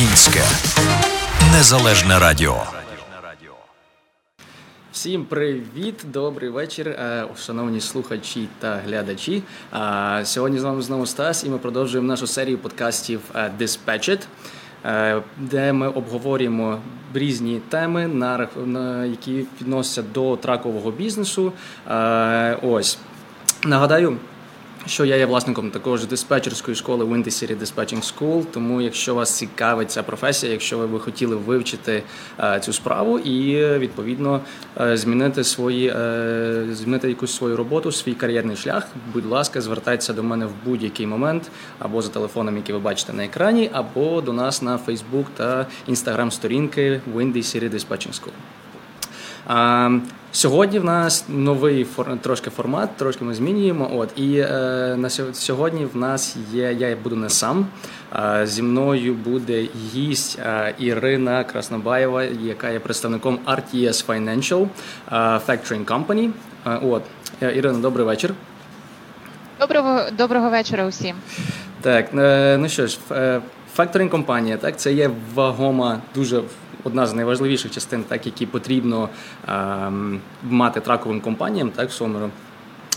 Українське незалежне радіо. Всім привіт, добрий вечір, е, шановні слухачі та глядачі. Сьогодні з вами знову Стас, і ми продовжуємо нашу серію подкастів е, Dispatched, е, де ми обговорюємо різні теми, на які відносяться до тракового бізнесу. Ось нагадаю. Що я є власником також диспетчерської школи Windy City Dispatching School, Тому, якщо вас цікавить ця професія, якщо ви би хотіли вивчити е, цю справу і відповідно е, змінити свої е, змінити якусь свою роботу, свій кар'єрний шлях, будь ласка, звертайтеся до мене в будь-який момент або за телефоном, який ви бачите на екрані, або до нас на Facebook та Instagram сторінки Windy City Dispatching School. Сьогодні в нас новий трошки формат, трошки ми змінюємо. От і е, на сьогодні в нас є. Я буду не сам. Е, зі мною буде гість е, Ірина Краснобаєва, яка є представником RTS Financial е, Factoring Company. Е, от е, Ірина, добрий вечір. Доброго доброго вечора усім. Так, е, ну що ж, факторинг компанія, так це є вагома, дуже одна з найважливіших частин, так які потрібно е, мати траковим компаніям, так в своєму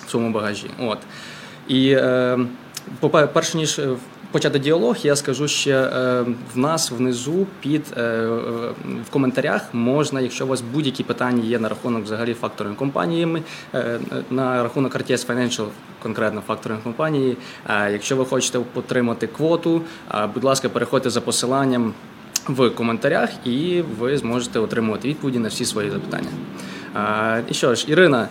в своєму багажі. От і е, перш ніж почати діалог, я скажу ще е, в нас внизу під е, в коментарях можна, якщо у вас будь-які питання є на рахунок взагалі факторинг компаніями, е, на рахунок RTS Financial, конкретно факторинг компанії. Якщо ви хочете отримати квоту, будь ласка, переходьте за посиланням в коментарях, і ви зможете отримувати відповіді на всі свої запитання. І що ж, Ірина,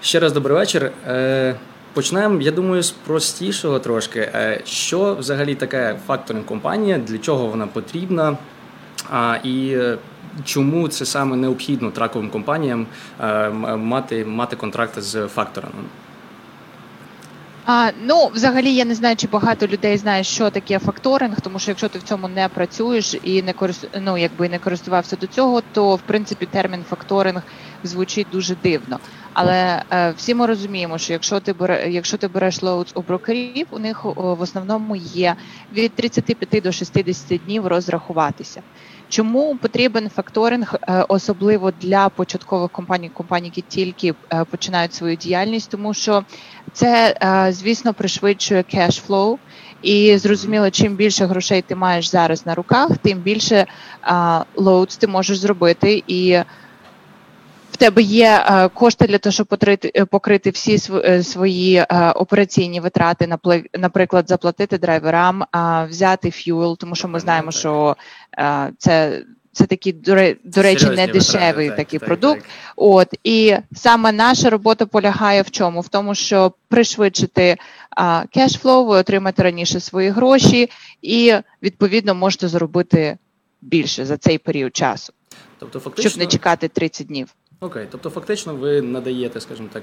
ще раз добрий вечір. Е, почнемо, я думаю, з простішого трошки. Е, що взагалі таке факторинг компанія, для чого вона потрібна? І чому це саме необхідно траковим компаніям е, мати мати контракти з факторами? А, Ну, взагалі, я не знаю, чи багато людей знає, що таке факторинг, тому що якщо ти в цьому не працюєш і не корист... ну, якби не користувався до цього, то в принципі термін факторинг звучить дуже дивно. Але е, всі ми розуміємо, що якщо ти бере, якщо ти береш loads у брокерів, у них в основному є від 35 до 60 днів розрахуватися. Чому потрібен факторинг, е, особливо для початкових компаній, компаній, які тільки е, починають свою діяльність, тому що це, е, звісно, пришвидшує cash flow. І зрозуміло, чим більше грошей ти маєш зараз на руках, тим більше loads ти можеш зробити і в тебе є е, кошти для того, щоб покрити, е, покрити всі е, свої операційні витрати, наприклад, заплатити драйверам, взяти fuel, тому що ми знаємо, що це. Це такий до речі, не дешевий так, такий так, продукт. Так. От і саме наша робота полягає в чому? В тому, що пришвидшити cash flow, ви отримати раніше свої гроші, і відповідно можете зробити більше за цей період часу, тобто фактично щоб не чекати 30 днів. Окей, тобто фактично ви надаєте, скажімо так,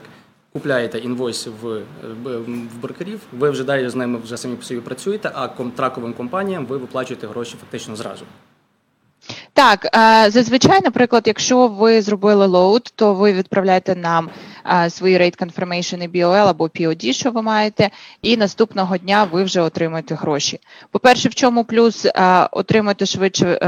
купляєте інвойси в в брокерів, ви вже далі з ними вже самі по собі працюєте, а траковим компаніям ви виплачуєте гроші фактично зразу. Так, зазвичай, наприклад, якщо ви зробили load, то ви відправляєте нам свої rate confirmation і BOL або POD, що ви маєте, і наступного дня ви вже отримаєте гроші. По-перше, в чому плюс отримати швидше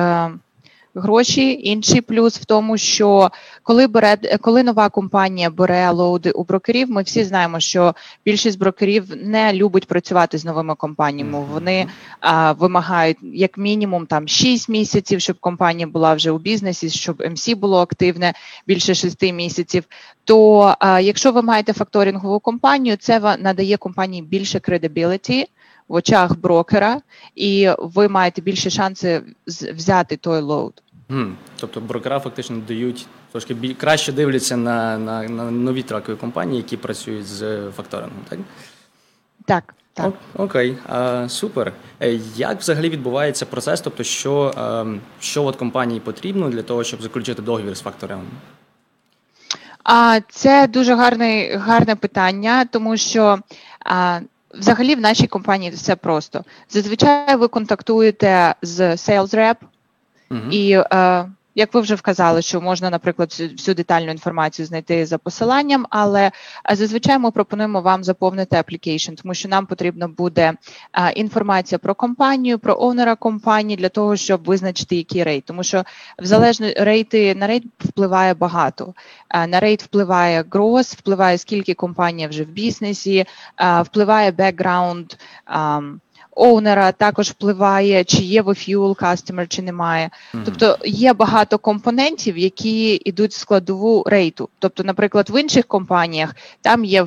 гроші. Інший плюс в тому, що коли бере коли нова компанія бере лоуди у брокерів, ми всі знаємо, що більшість брокерів не любить працювати з новими компаніями. Вони а, вимагають як мінімум там 6 місяців, щоб компанія була вже у бізнесі, щоб МС було активне більше 6 місяців. То а, якщо ви маєте факторингову компанію, це надає компанії більше credibility, в очах брокера, і ви маєте більше шанси взяти той load. Mm. Тобто брокера фактично дають трошки біль... краще дивляться на на, на нові тракові компанії, які працюють з факторингом, так? Так. Так. О, окей, а, супер. Е, як взагалі відбувається процес? Тобто, що а, що от компанії потрібно для того, щоб заключити договір з факторингом? А це дуже гарне, гарне питання, тому що а, взагалі в нашій компанії все просто. Зазвичай ви контактуєте з sales rep, і е, як ви вже вказали, що можна, наприклад, всю детальну інформацію знайти за посиланням, але зазвичай ми пропонуємо вам заповнити application, тому що нам потрібно буде інформація про компанію, про оунера компанії для того, щоб визначити який рейд. Тому що в залежно rate и на rate впливає багато. На rate впливає growth, впливає скільки компанія вже в бізнесі, впливає background owner а також впливає, чи є ви fuel customer, чи немає. Mm-hmm. Тобто є багато компонентів, які йдуть в складову rate у. Тобто, наприклад, в інших компаніях там є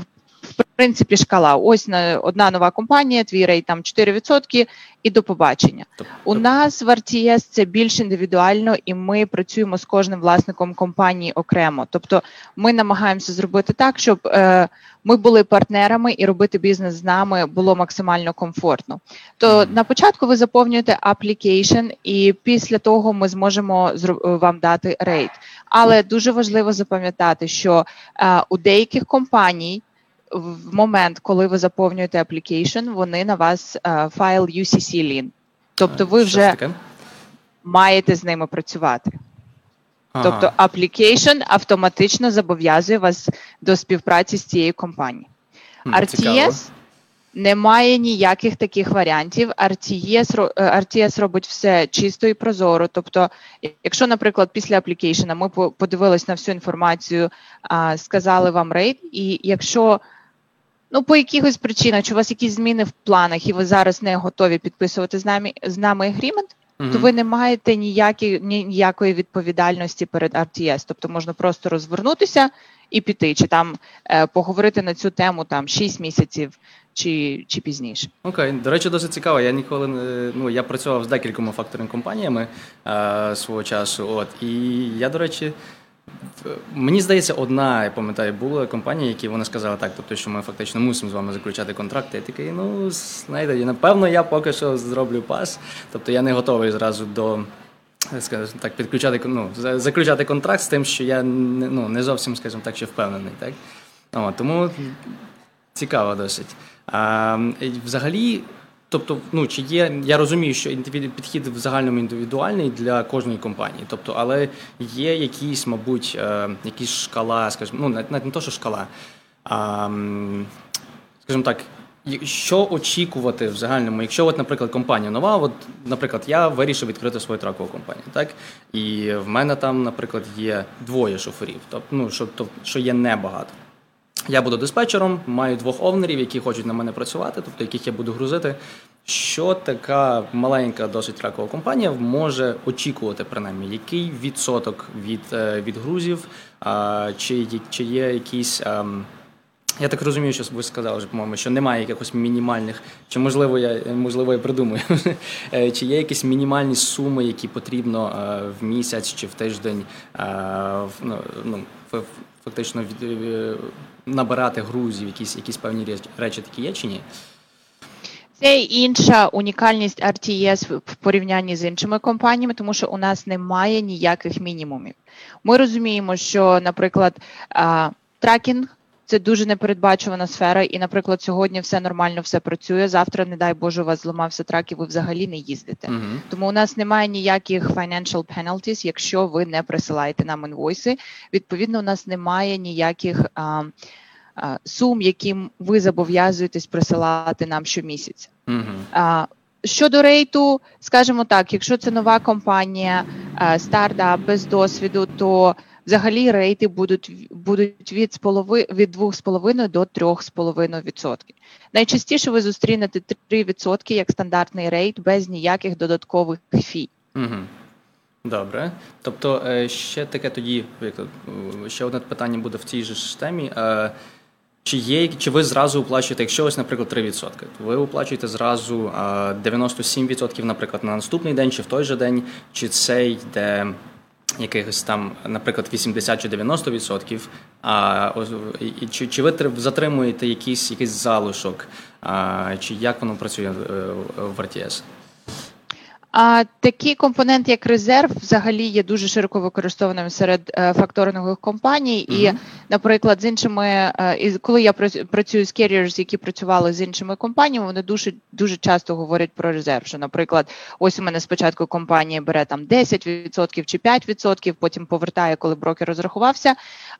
в принципі шкала. Ось на одна нова компанія, твій rate там 4%, і до побачення. Тобто, У нас в RTS це більш індивідуально, і ми працюємо з кожним власником компанії окремо. Тобто, ми намагаємося зробити так, щоб е, ми були партнерами і робити бізнес з нами було максимально комфортно. То на початку ви заповнюєте application, і після того ми зможемо вам дати рейт. Але дуже важливо запам'ятати, що е, у деяких компаній в момент, коли ви заповнюєте application, вони на вас uh, файл UCC lin. Тобто ви вже маєте з ними працювати. Ага. Тобто application автоматично зобов'язує вас до співпраці з цією компанією. RTS Цікаво. немає ніяких таких варіантів. RTS е, RTS робить все чисто і прозоро. Тобто, якщо, наприклад, після application ми подивились на всю інформацію, сказали вам рейд, і якщо Ну, по якихось причинах, чи у вас якісь зміни в планах, і ви зараз не готові підписувати з нами з нами агрімент, mm-hmm. то ви не маєте ніякі, ніякої відповідальності перед RTS. Тобто можна просто розвернутися і піти, чи там е, поговорити на цю тему там 6 місяців чи чи пізніше. Окей, okay. до речі, досить цікаво. Я ніколи не ну я працював з декількома факторинг компаніями е, свого часу. От і я, до речі. Мені здається, одна, я пам'ятаю, була компанія, які вони сказали так, тобто, що ми фактично мусимо з вами заключати контракт. Я такий, ну, знаєте, напевно, я поки що зроблю пас. Тобто я не готовий зразу до скажімо так, підключати ну, заключати контракт з тим, що я ну, не зовсім, скажімо так, ще впевнений. Так? О, тому цікаво досить. А, Взагалі. Тобто, ну чи є, я розумію, що підхід в загальному індивідуальний для кожної компанії. Тобто, але є якісь, мабуть, е, якісь шкала, скажімо, ну навіть не то, що шкала, а скажімо так, що очікувати в загальному, якщо, от, наприклад, компанія нова, от, наприклад, я вирішив відкрити свою тракову компанію, так? І в мене там, наприклад, є двоє шоферів, тобто, ну, що, тобто, що є небагато. Я буду диспетчером, маю двох овнерів, які хочуть на мене працювати, тобто яких я буду грузити. Що така маленька, досить ракова компанія може очікувати, принаймні, який відсоток від е, від грузів, чи чи є якісь. Я так розумію, що ви сказали, вже, по-моєму, що немає якихось мінімальних, чи можливо я можливо я придумаю, е, чи є якісь мінімальні суми, які потрібно е, в місяць чи в тиждень ну, ну, фактично набирати грузів, якісь якісь певні речі такі є чи ні? Це інша унікальність RTS в порівнянні з іншими компаніями, тому що у нас немає ніяких мінімумів. Ми розуміємо, що, наприклад, trucking це дуже непередбачувана сфера, і, наприклад, сьогодні все нормально, все працює. Завтра, не дай Боже, у вас зламався truck, і ви взагалі не їздите. Uh-huh. Тому у нас немає ніяких financial penalties, якщо ви не присилаєте нам інвойси. Відповідно, у нас немає ніяких а, а, сум, яким ви зобов'язуєтесь присилати нам щомісяця. Uh-huh. А, Щодо rate у, скажімо так, якщо це нова компанія, стартап без досвіду, то взагалі rate и будуть будуть від сполови, від 2,5 до 3,5%. Найчастіше ви зустрінете 3% як стандартний rate без ніяких додаткових fee. Угу. Добре. Тобто, е, ще таке тоді, як ще одне питання буде в цій же темі. Е, чи є, чи ви зразу оплачуєте, якщо ось, наприклад, 3%, то ви оплачуєте зразу 97%, наприклад, на наступний день, чи в той же день, чи це йде якихось там, наприклад, 80 чи 90%, а чи чи ви затримуєте якийсь якийсь залишок, а, чи як воно працює е, в RTS? А такий компонент, як резерв, взагалі є дуже широко використовуваним серед е, факторингових компаній. Mm-hmm. І, наприклад, з іншими, е, коли я працюю з carriers, які працювали з іншими компаніями, вони дуже дуже часто говорять про резерв. Що, наприклад, ось у мене спочатку компанія бере там 10% чи 5%, потім повертає, коли брокер розрахувався.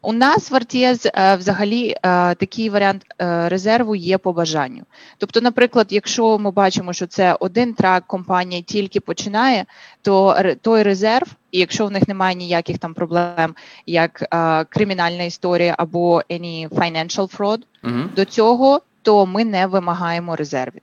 У нас в RTS е, взагалі такий варіант резерву є по бажанню. Тобто, наприклад, якщо ми бачимо, що це один truck компанія тільки починає, то той резерв, і якщо в них немає ніяких там проблем, як кримінальна історія або any financial fraud, uh до цього, то ми не вимагаємо резервів.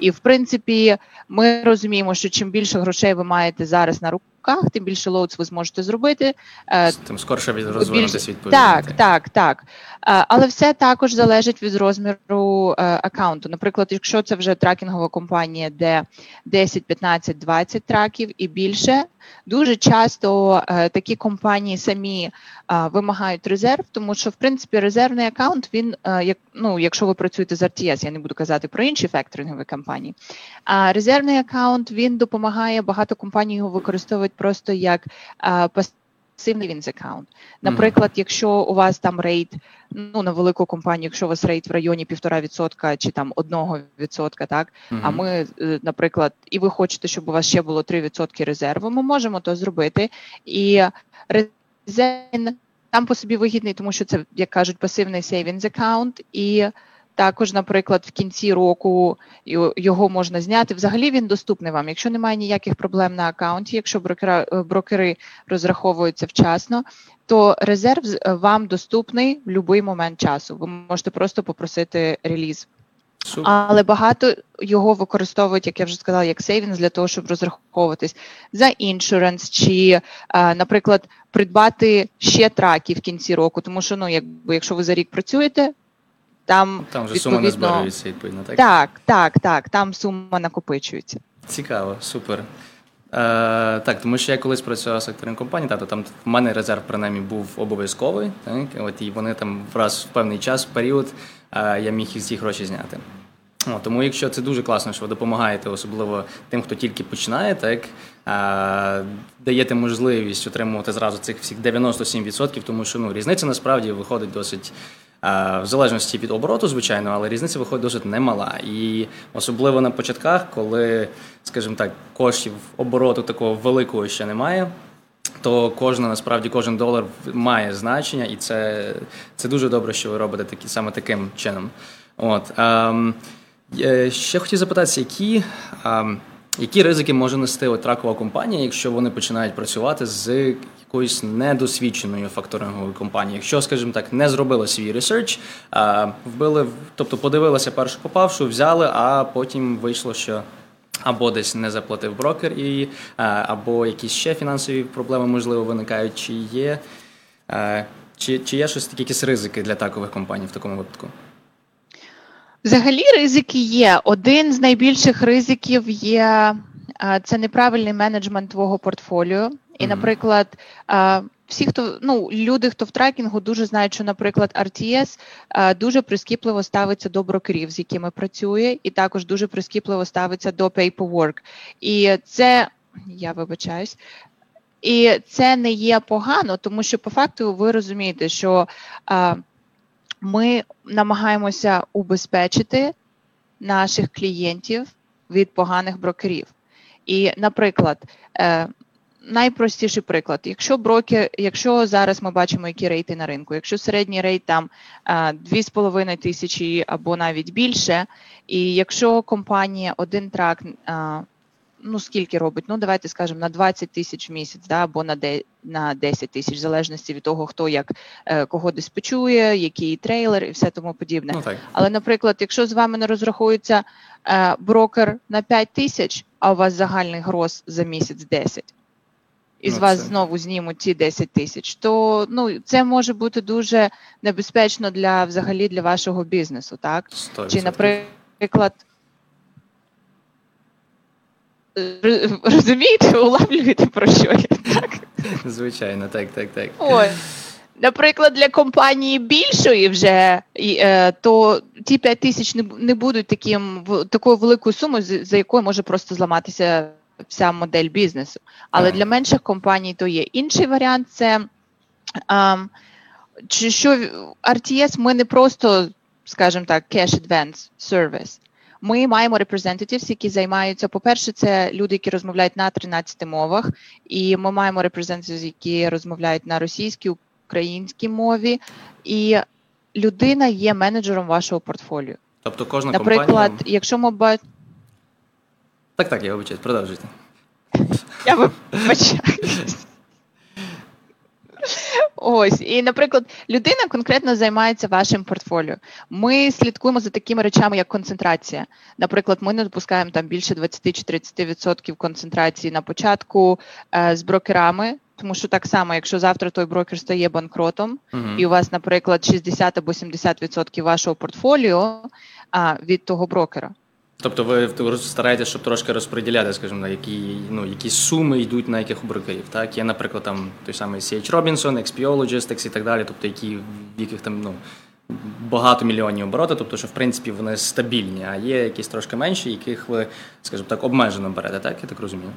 І в принципі, ми розуміємо, що чим більше грошей ви маєте зараз на руках, тим більше loads ви зможете зробити. Е, тим скорше від розвернутися відповідно. Так, так, так. Е, але все також залежить від розміру е, аккаунту. Наприклад, якщо це вже тракінгова компанія, де 10, 15, 20 траків і більше, дуже часто такі компанії самі вимагають резерв, тому що в принципі резервний аккаунт, він як ну, якщо ви працюєте з RTS, я не буду казати про інші факторингові компанії. А резервний аккаунт він допомагає багато компаній його використовують просто як пасивний savings account. Наприклад, якщо у вас там rate, ну на велику компанію, якщо у вас rate в районі півтора відсотка чи там одного відсотка, так mm-hmm. а ми, е, наприклад, і ви хочете, щоб у вас ще було 3% резерву, ми можемо то зробити. І резерв там по собі вигідний, тому що це, як кажуть, пасивний savings account, і також, наприклад, в кінці року його можна зняти. Взагалі він доступний вам. Якщо немає ніяких проблем на аккаунті, якщо брокера, е, брокери розраховуються вчасно, то резерв вам доступний в будь-який момент часу. Ви можете просто попросити реліз. Супер. Але багато його використовують, як я вже сказала, як saving для того, щоб розраховуватись за insurance, чи, наприклад, придбати ще truck и в кінці року. Тому що ну, якби якщо ви за рік працюєте, там там вже сума не збираються, відповідно, так? Так, так, так. Там сума накопичується. Цікаво, супер. Е, Так, тому що я колись працював в секторній компанії, тобто там в мене резерв принаймні був обов'язковий. Так, от і вони там раз в певний час, в період, е, я міг ці гроші зняти. О, тому, якщо це дуже класно, що ви допомагаєте, особливо тим, хто тільки починає, так е, даєте можливість отримувати зразу цих всіх 97%, тому що ну, різниця насправді виходить досить в залежності від обороту, звичайно, але різниця виходить досить немала. І особливо на початках, коли, скажімо так, коштів обороту такого великого ще немає. То кожна насправді кожен долар має значення, і це це дуже добре, що ви робите такі саме таким чином. От ем, ще хотів запитатися, які ем, які ризики може нести от trucking компанія, якщо вони починають працювати з якоюсь недосвідченою факторинговою компанією. Якщо, скажімо так, не зробили свій research, вбили, тобто подивилися першу попавшу, взяли, а потім вийшло, що. Або десь не заплатив брокер, і або якісь ще фінансові проблеми, можливо, виникають, чи є чи, чи є щось такі якісь ризики для такових компаній в такому випадку? Взагалі, ризики є. Один з найбільших ризиків є це неправильний менеджмент твого портфоліо. І, наприклад, всі, хто ну люди, хто в трекінгу, дуже знають, що, наприклад, RTS дуже прискіпливо ставиться до брокерів, з якими працює, і також дуже прискіпливо ставиться до paperwork. І це я вибачаюсь. І це не є погано, тому що по факту ви розумієте, що ми намагаємося убезпечити наших клієнтів від поганих брокерів. І, наприклад, е, найпростіший приклад, якщо брокер, якщо зараз ми бачимо, які rate и на ринку, якщо середній rate там 2,5 тисячі або навіть більше, і якщо компанія один truck. Ну, скільки робить? Ну, давайте скажемо на 20 тисяч в місяць, да, або на де, на 10 тисяч, в залежності від того, хто як е, кого dispatch ує, який трейлер і все тому подібне. Ну, Але, наприклад, якщо з вами не розрахується е, брокер на 5 тисяч, а у вас загальний гроз за місяць 10, і з ну, вас це... знову знімуть ті 10 тисяч, то ну це може бути дуже небезпечно для взагалі для вашого бізнесу, так 100%. чи, наприклад, розумієте, улавлюєте про що я так? Звичайно, так, так, так. Ой. Наприклад, для компанії більшої вже е, то ті 5 тисяч не будуть таким такою великою сумою, за якою може просто зламатися вся модель бізнесу. Але ага. для менших компаній то є інший варіант це що RTS ми не просто, скажімо так, cash advance service. Ми маємо representatives, які займаються. По-перше, це люди, які розмовляють на 13 мовах, і ми маємо representatives, які розмовляють на російській, українській мові, і людина є менеджером вашого портфоліо. Тобто кожна Наприклад, компанія... якщо ми ба... Так, так, я вибачаюсь, продовжуйте. Я вибачаю. Ось, і, наприклад, людина конкретно займається вашим портфоліо. Ми слідкуємо за такими речами, як концентрація. Наприклад, ми не допускаємо там більше 20 чи 30% концентрації на початку е, з брокерами. Тому що так само, якщо завтра той брокер стає банкротом, uh-huh. і у вас, наприклад, 60 або 70% вашого портфоліо а, від того брокера. Тобто ви стараєтесь, щоб трошки розподіляти, скажімо, які ну, які суми йдуть на яких брокерів. Так? Є, наприклад, там той самий CH Robinson, XPO Logistics і так далі, тобто які, в яких там ну, багато мільйонів обороти, тобто, що в принципі вони стабільні, а є якісь трошки менші, яких ви, скажімо так, обмежено берете, так? Я так розумію.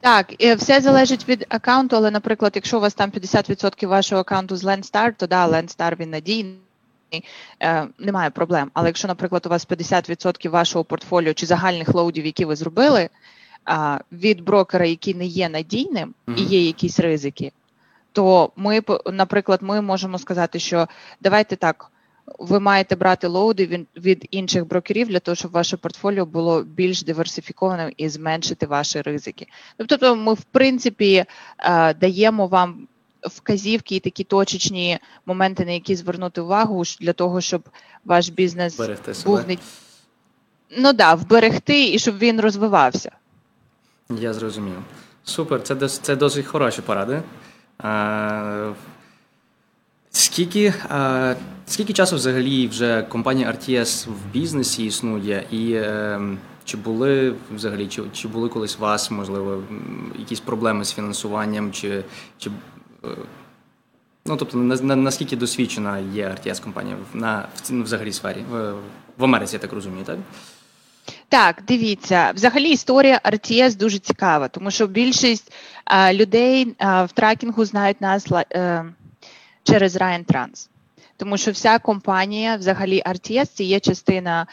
Так, все залежить від аккаунту, але, наприклад, якщо у вас там 50% вашого аккаунту з Landstar, то да, Landstar він надійний. Е, немає проблем. Але якщо, наприклад, у вас 50% вашого портфоліо чи загальних лоудів, які ви зробили, від брокера, який не є надійним, mm-hmm. і є якісь ризики, то ми, наприклад, ми можемо сказати, що давайте так. Ви маєте брати лоуди від, від інших брокерів для того, щоб ваше портфоліо було більш диверсифікованим і зменшити ваші ризики. Тобто, ми в принципі е, даємо вам вказівки і такі точечні моменти, на які звернути увагу для того, щоб ваш бізнес Берегти був не ну да, вберегти і щоб він розвивався. Я зрозумів. Супер, це це досить хороші поради. А, Скільки а, скільки часу взагалі вже компанія RTS в бізнесі існує, і е, чи були взагалі, чи чи були колись у вас, можливо, якісь проблеми з фінансуванням, чи чи ну, тобто, наскільки досвідчена є rts компанія на в взагалі сфері в, в Америці, я так розумію, так? Так, дивіться, взагалі історія RTS дуже цікава, тому що більшість а, людей а, в тракінгу знають нас а, е, через Ryan Trans тому що вся компанія, взагалі, RTS це є частина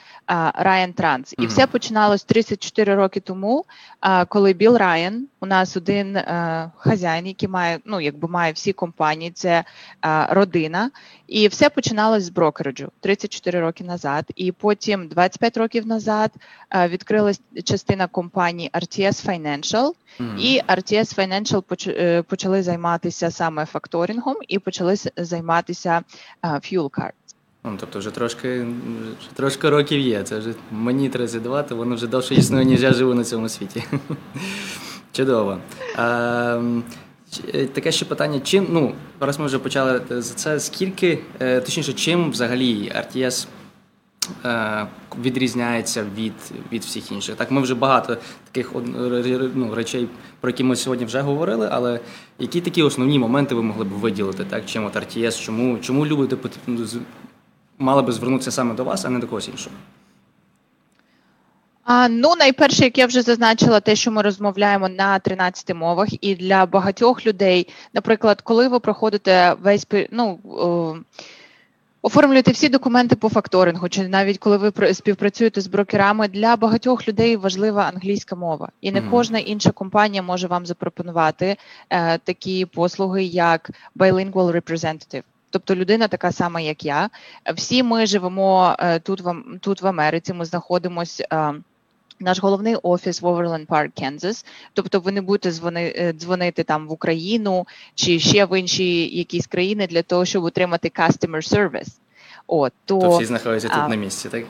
Ryan Trans. І mm-hmm. все починалось 34 роки тому, uh, коли Біл Райан, у нас один uh, хазяїн, який має, ну якби має всі компанії, це родина, і все починалось з брокереджу 34 роки назад. І потім 25 років назад відкрилась частина компанії RTS Financial, mm-hmm. і RTS Financial е, почали займатися саме факторингом і почали займатися fuel cards. Ну, тобто вже трошки вже трошки років є. Це вже мені 32, то воно вже довше існує, ніж я живу на цьому світі. Чудово. А, Таке ще питання: чим, ну, раз ми вже почали за це, скільки, е, точніше, чим взагалі RTS Е, відрізняється від від всіх інших. Так, ми вже багато таких ну, речей, про які ми сьогодні вже говорили, але які такі основні моменти ви могли б виділити? Так, чим от RTS, чому чому люди ну, мали би звернутися саме до вас, а не до когось іншого? А, Ну, найперше, як я вже зазначила, те, що ми розмовляємо на 13 мовах, і для багатьох людей, наприклад, коли ви проходите весь ну, Оформлюєте всі документи по факторингу, чи навіть коли ви співпрацюєте з брокерами, для багатьох людей важлива англійська мова, і не кожна інша компанія може вам запропонувати е, такі послуги, як bilingual representative. Тобто людина така сама, як я. Всі ми живемо е, тут в тут в Америці. Ми знаходимося. Е, наш головний офіс в Оверленд Парк, Кензас. Тобто, ви не будете дзвони, е, дзвонити там в Україну чи ще в інші якісь країни для того, щоб отримати customer service. От, то, то всі знаходяться а, тут на місці, так?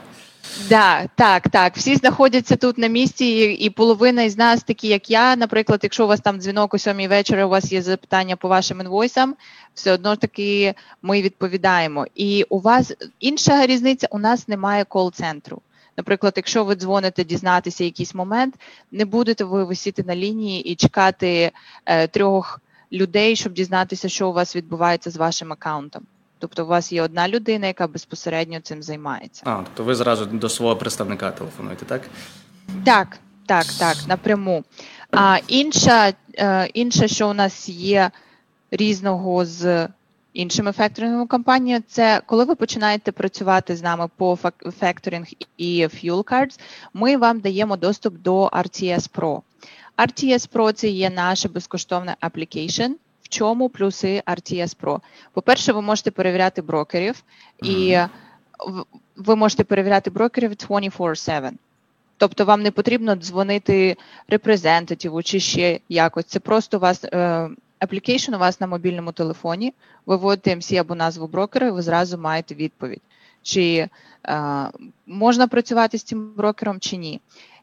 Да, так, так. Всі знаходяться тут на місці, і, і половина із нас, такі як я, наприклад, якщо у вас там дзвінок о сьомій вечора, у вас є запитання по вашим інвойсам, все одно таки ми відповідаємо. І у вас інша різниця, у нас немає кол-центру. Наприклад, якщо ви дзвоните дізнатися якийсь момент, не будете ви висіти на лінії і чекати е, трьох людей, щоб дізнатися, що у вас відбувається з вашим аккаунтом. Тобто, у вас є одна людина, яка безпосередньо цим займається. А, тобто ви зразу до свого представника телефонуєте, так? Так. так, так, напряму. А інша, е, інше, що у нас є різного з іншими фекторинговими компаніями, це коли ви починаєте працювати з нами по фекторинг і Fuel Cards, ми вам даємо доступ до RTS Pro. RTS Pro це є наше безкоштовне application. В чому плюси RTS Pro? По-перше, ви можете перевіряти брокерів, і ви можете перевіряти брокерів 24-7. Тобто вам не потрібно дзвонити representative у чи ще якось. Це просто у вас application у вас на мобільному телефоні, ви вводите MC або назву брокера, і ви зразу маєте відповідь, чи е, можна працювати з цим брокером чи ні.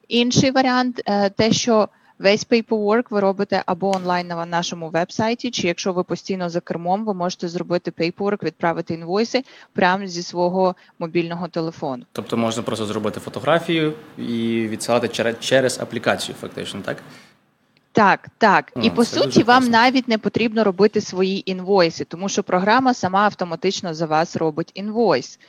Інший варіант е, те, що весь paperwork ви робите або онлайн на нашому веб-сайті, чи якщо ви постійно за кермом, ви можете зробити paperwork, відправити інвойси прямо зі свого мобільного телефону. Тобто можна просто зробити фотографію і відсилати через, через аплікацію, фактично, так? Так, так. О, і по суті, вам класно. навіть не потрібно робити свої інвойси, тому що програма сама автоматично за вас робить інвойс.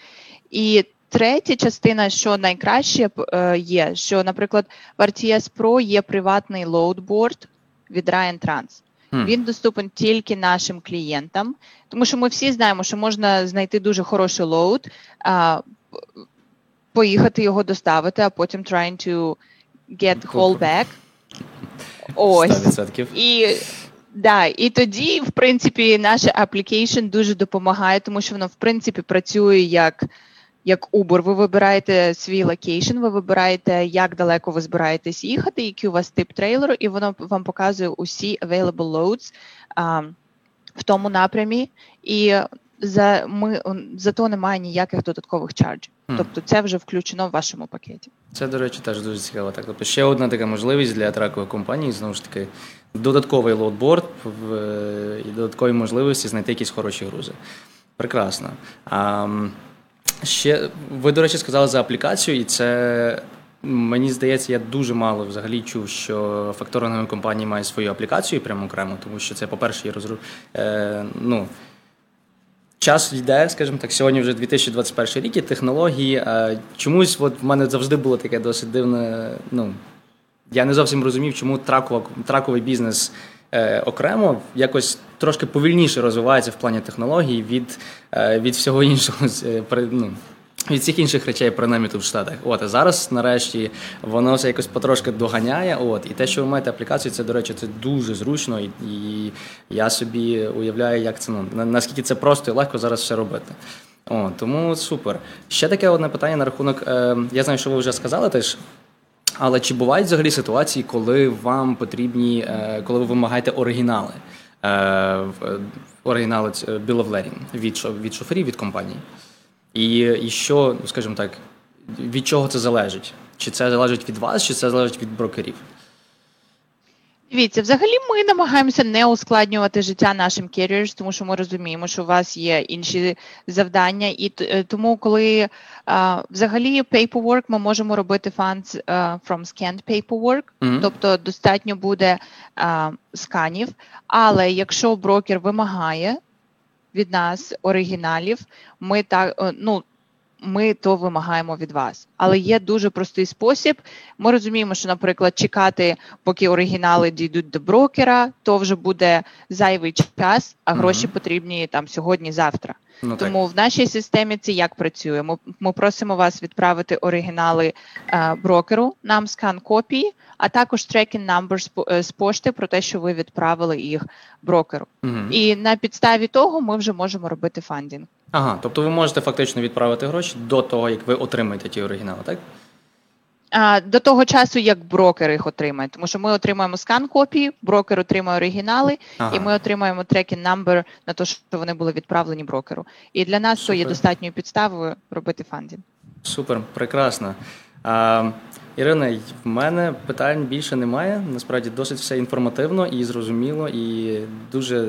І третя частина, що найкраще е, є, що, наприклад, в RTS Pro є приватний load board від Ryan Trans. Hmm. Він доступен тільки нашим клієнтам, тому що ми всі знаємо, що можна знайти дуже хороший load, а, поїхати його доставити, а потім trying to get whole back. Ось 100%. і да, і тоді, в принципі, наша application дуже допомагає, тому що воно в принципі працює як як Uber. Ви вибираєте свій location, ви вибираєте, як далеко ви збираєтесь їхати, який у вас тип трейлеру, і воно вам показує усі available loads а, в тому напрямі. І за ми зато немає ніяких додаткових charge ів. Mm. Тобто це вже включено в вашому пакеті. Це, до речі, теж дуже цікаво. Так, тобто ще одна така можливість для тракових компаній, знову ж таки, додатковий load board і додаткові можливості знайти якісь хороші грузи. Прекрасно. А, Ще ви, до речі, сказали за аплікацію, і це. Мені здається, я дуже мало взагалі чув, що факторингові компанії мають свою аплікацію прямо окремо, тому що це, по-перше, є розру... е, ну, Час йде, скажімо так, сьогодні вже 2021 рік і технології. Е, чомусь от в мене завжди було таке досить дивне. Ну я не зовсім розумів, чому тракова, траковий бізнес е, окремо якось трошки повільніше розвивається в плані технологій від е, від всього іншого. Е, ну, від всіх інших речей, принаймні тут в Штатах. От, а зараз, нарешті, воно все якось потрошки доганяє. От, І те, що ви маєте аплікацію, це, до речі, це дуже зручно, і, і я собі уявляю, як це ну, наскільки це просто і легко зараз все робити. О, Тому супер. Ще таке одне питання на рахунок. Е, я знаю, що ви вже сказали теж. Але чи бувають взагалі ситуації, коли вам потрібні, е, коли ви вимагаєте оригінали? Е, оригінали Bill of Lading від від шоферів від компанії? І і що, скажімо так, від чого це залежить? Чи це залежить від вас, чи це залежить від брокерів? Дивіться, взагалі ми намагаємося не ускладнювати життя нашим carriers, тому що ми розуміємо, що у вас є інші завдання, і е, тому, коли а, взагалі paperwork ми можемо робити funds uh, from scanned paperwork, mm-hmm. тобто достатньо буде а, сканів. Але якщо брокер вимагає від нас оригіналів, ми так ну. Ми то вимагаємо від вас, але є дуже простий спосіб. Ми розуміємо, що, наприклад, чекати, поки оригінали дійдуть до брокера, то вже буде зайвий час, а гроші mm-hmm. потрібні там сьогодні-завтра. Ну, Тому так. в нашій системі це як працює. Ми, ми просимо вас відправити оригінали е, брокеру, нам скан копії, а також tracking number е, з пошти про те, що ви відправили їх брокеру. Угу. І на підставі того ми вже можемо робити funding. Ага, тобто ви можете фактично відправити гроші до того, як ви отримаєте ті оригінали, так? А, До того часу, як брокер їх отримає, тому що ми отримаємо скан копії, брокер отримає оригінали, ага. і ми отримаємо tracking number на те, що вони були відправлені брокеру. І для нас то є достатньою підставою робити funding. Супер, прекрасно. А, Ірина, в мене питань більше немає. Насправді досить все інформативно і зрозуміло, і дуже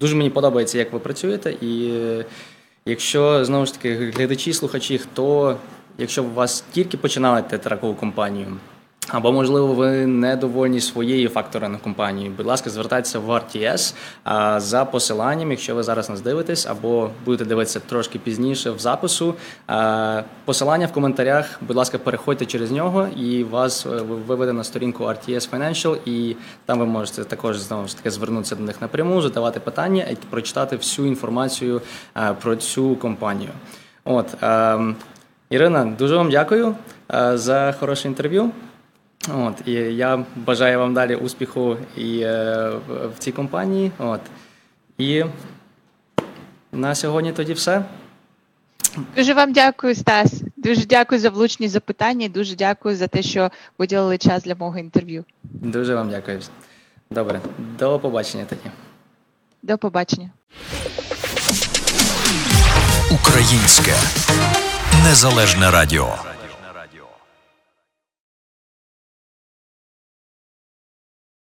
дуже мені подобається, як ви працюєте. І якщо знову ж таки глядачі, слухачі, хто, якщо у вас тільки починали тракову компанію, Або, можливо, ви недовольні своєю факторинг компанією. Будь ласка, звертайтеся в RTS за посиланням, якщо ви зараз нас дивитесь, або будете дивитися трошки пізніше в запису. Посилання в коментарях, будь ласка, переходьте через нього, і вас е, виведе на сторінку RTS Financial, і там ви можете також знову ж таки звернутися до них напряму, задавати питання і прочитати всю інформацію про цю компанію. От ем, Ірина, дуже вам дякую е, за хороше інтерв'ю. От, і я бажаю вам далі успіху і е, в- в цій компанії. От. І на сьогодні тоді все. Дуже вам дякую, Стас. Дуже дякую за влучні запитання. і Дуже дякую за те, що виділили час для мого інтерв'ю. Дуже вам дякую. Добре, до побачення тоді. До побачення. Українське незалежне радіо.